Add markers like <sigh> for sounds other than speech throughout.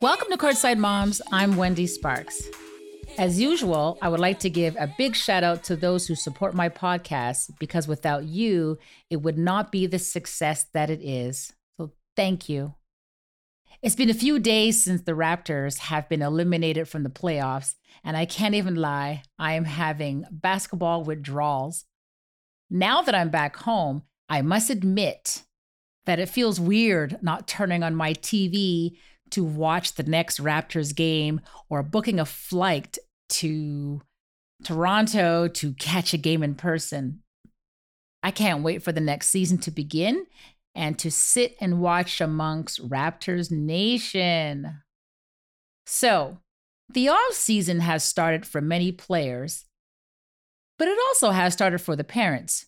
Welcome to Courtside Moms. I'm Wendy Sparks. As usual, I would like to give a big shout out to those who support my podcast because without you, it would not be the success that it is. So thank you. It's been a few days since the Raptors have been eliminated from the playoffs, and I can't even lie, I am having basketball withdrawals. Now that I'm back home, I must admit that it feels weird not turning on my TV to watch the next Raptors game or booking a flight to Toronto to catch a game in person. I can't wait for the next season to begin and to sit and watch amongst Raptors Nation. So, the off season has started for many players, but it also has started for the parents.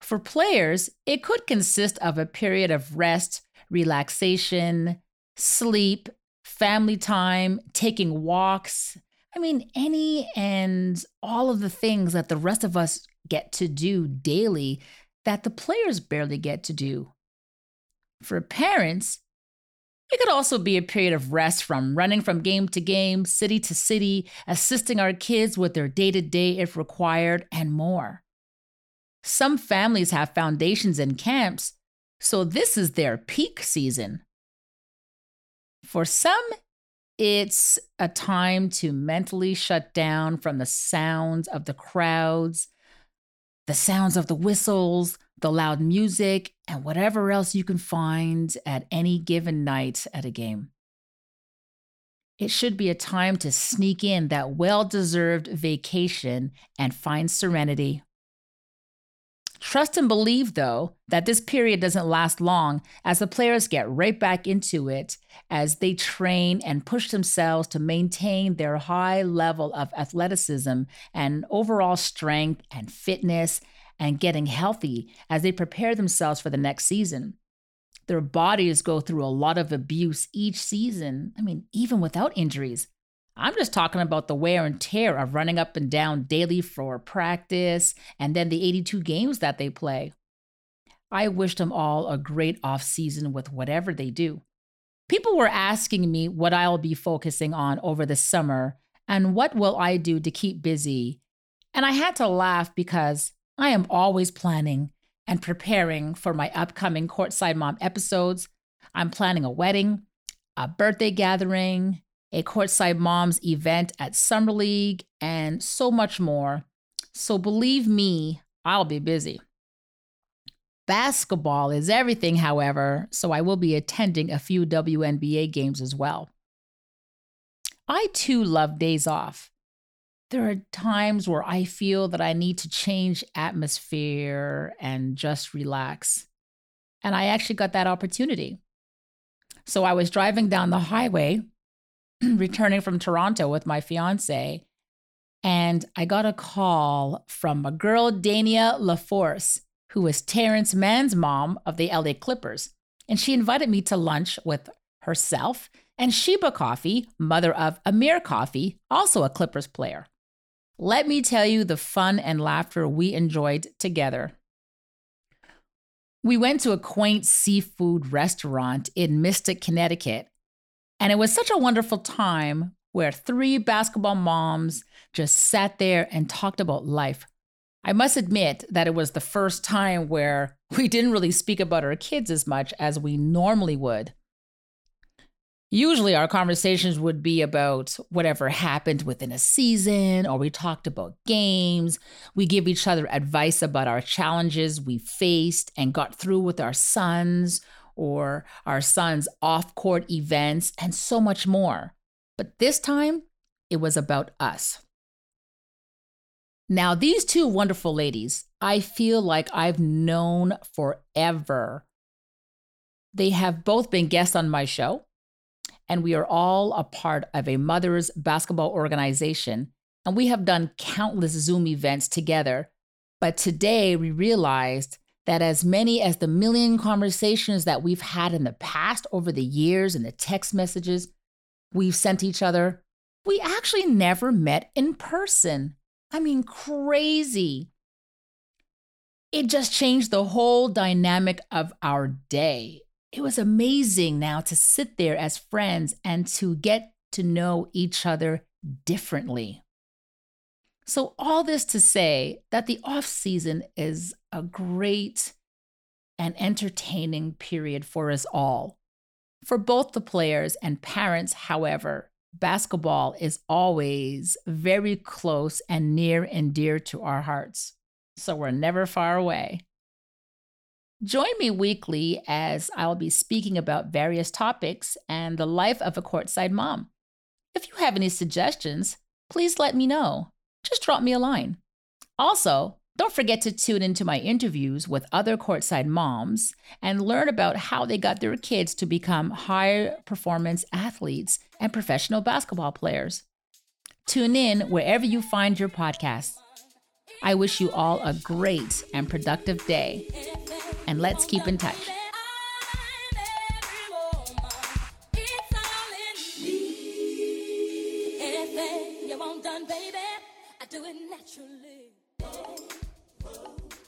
For players, it could consist of a period of rest, relaxation, sleep, family time, taking walks. I mean, any and all of the things that the rest of us get to do daily that the players barely get to do. For parents, it could also be a period of rest from running from game to game, city to city, assisting our kids with their day to day if required, and more. Some families have foundations and camps, so this is their peak season. For some, it's a time to mentally shut down from the sounds of the crowds, the sounds of the whistles, the loud music, and whatever else you can find at any given night at a game. It should be a time to sneak in that well deserved vacation and find serenity. Trust and believe, though, that this period doesn't last long as the players get right back into it as they train and push themselves to maintain their high level of athleticism and overall strength and fitness and getting healthy as they prepare themselves for the next season. Their bodies go through a lot of abuse each season. I mean, even without injuries. I'm just talking about the wear and tear of running up and down daily for practice and then the 82 games that they play. I wish them all a great off season with whatever they do. People were asking me what I'll be focusing on over the summer and what will I do to keep busy. And I had to laugh because I am always planning and preparing for my upcoming Courtside Mom episodes. I'm planning a wedding, a birthday gathering, a Courtside Moms event at Summer League, and so much more. So believe me, I'll be busy. Basketball is everything, however, so I will be attending a few WNBA games as well. I too love days off. There are times where I feel that I need to change atmosphere and just relax. And I actually got that opportunity. So I was driving down the highway <clears throat> returning from Toronto with my fiance, and I got a call from a girl, Daynia La-Force, who is Terance Mann's mom of the LA Clippers. And she invited me to lunch with herself and Sheba Coffey, mother of Amir Coffey, also a Clippers player. Let me tell you the fun and laughter we enjoyed together. We went to a quaint seafood restaurant in Mystic, Connecticut, and it was such a wonderful time where three basketball moms just sat there and talked about life. I must admit that it was the first time where <laughs> we didn't really speak about our kids as much as we normally would. Usually, our conversations would be about whatever happened within a season, or we talked about games. We give each other advice about our challenges we faced and got through with our sons, or our son's off court events, and so much more. But this time, it was about us. Now, these two wonderful ladies, I feel like I've known forever. They have both been guests on my show, and we are all a part of a mother's basketball organization. And we have done countless Zoom events together. But today we realized that as many as the million conversations that we've had in the past over the years and the text messages we've sent each other, we actually never met in person. I mean, crazy. it just changed the whole dynamic of our day. It was amazing now to sit there as friends and to get to know each other differently. So, all this to say that the off season is a great and entertaining period for us all. For both the players and parents, however, basketball is always very close and near and dear to our hearts. So we're never far away. Join me weekly as I'll be speaking about various topics and the life of a courtside mom. If you have any suggestions, please let me know. Just drop me a line. Also, don't forget to tune into my interviews with other courtside moms and learn about how they got their kids to become high performance athletes and professional basketball players. Tune in wherever you find your podcasts. I wish you all a great and productive day, and let's keep in touch. Do it naturally love.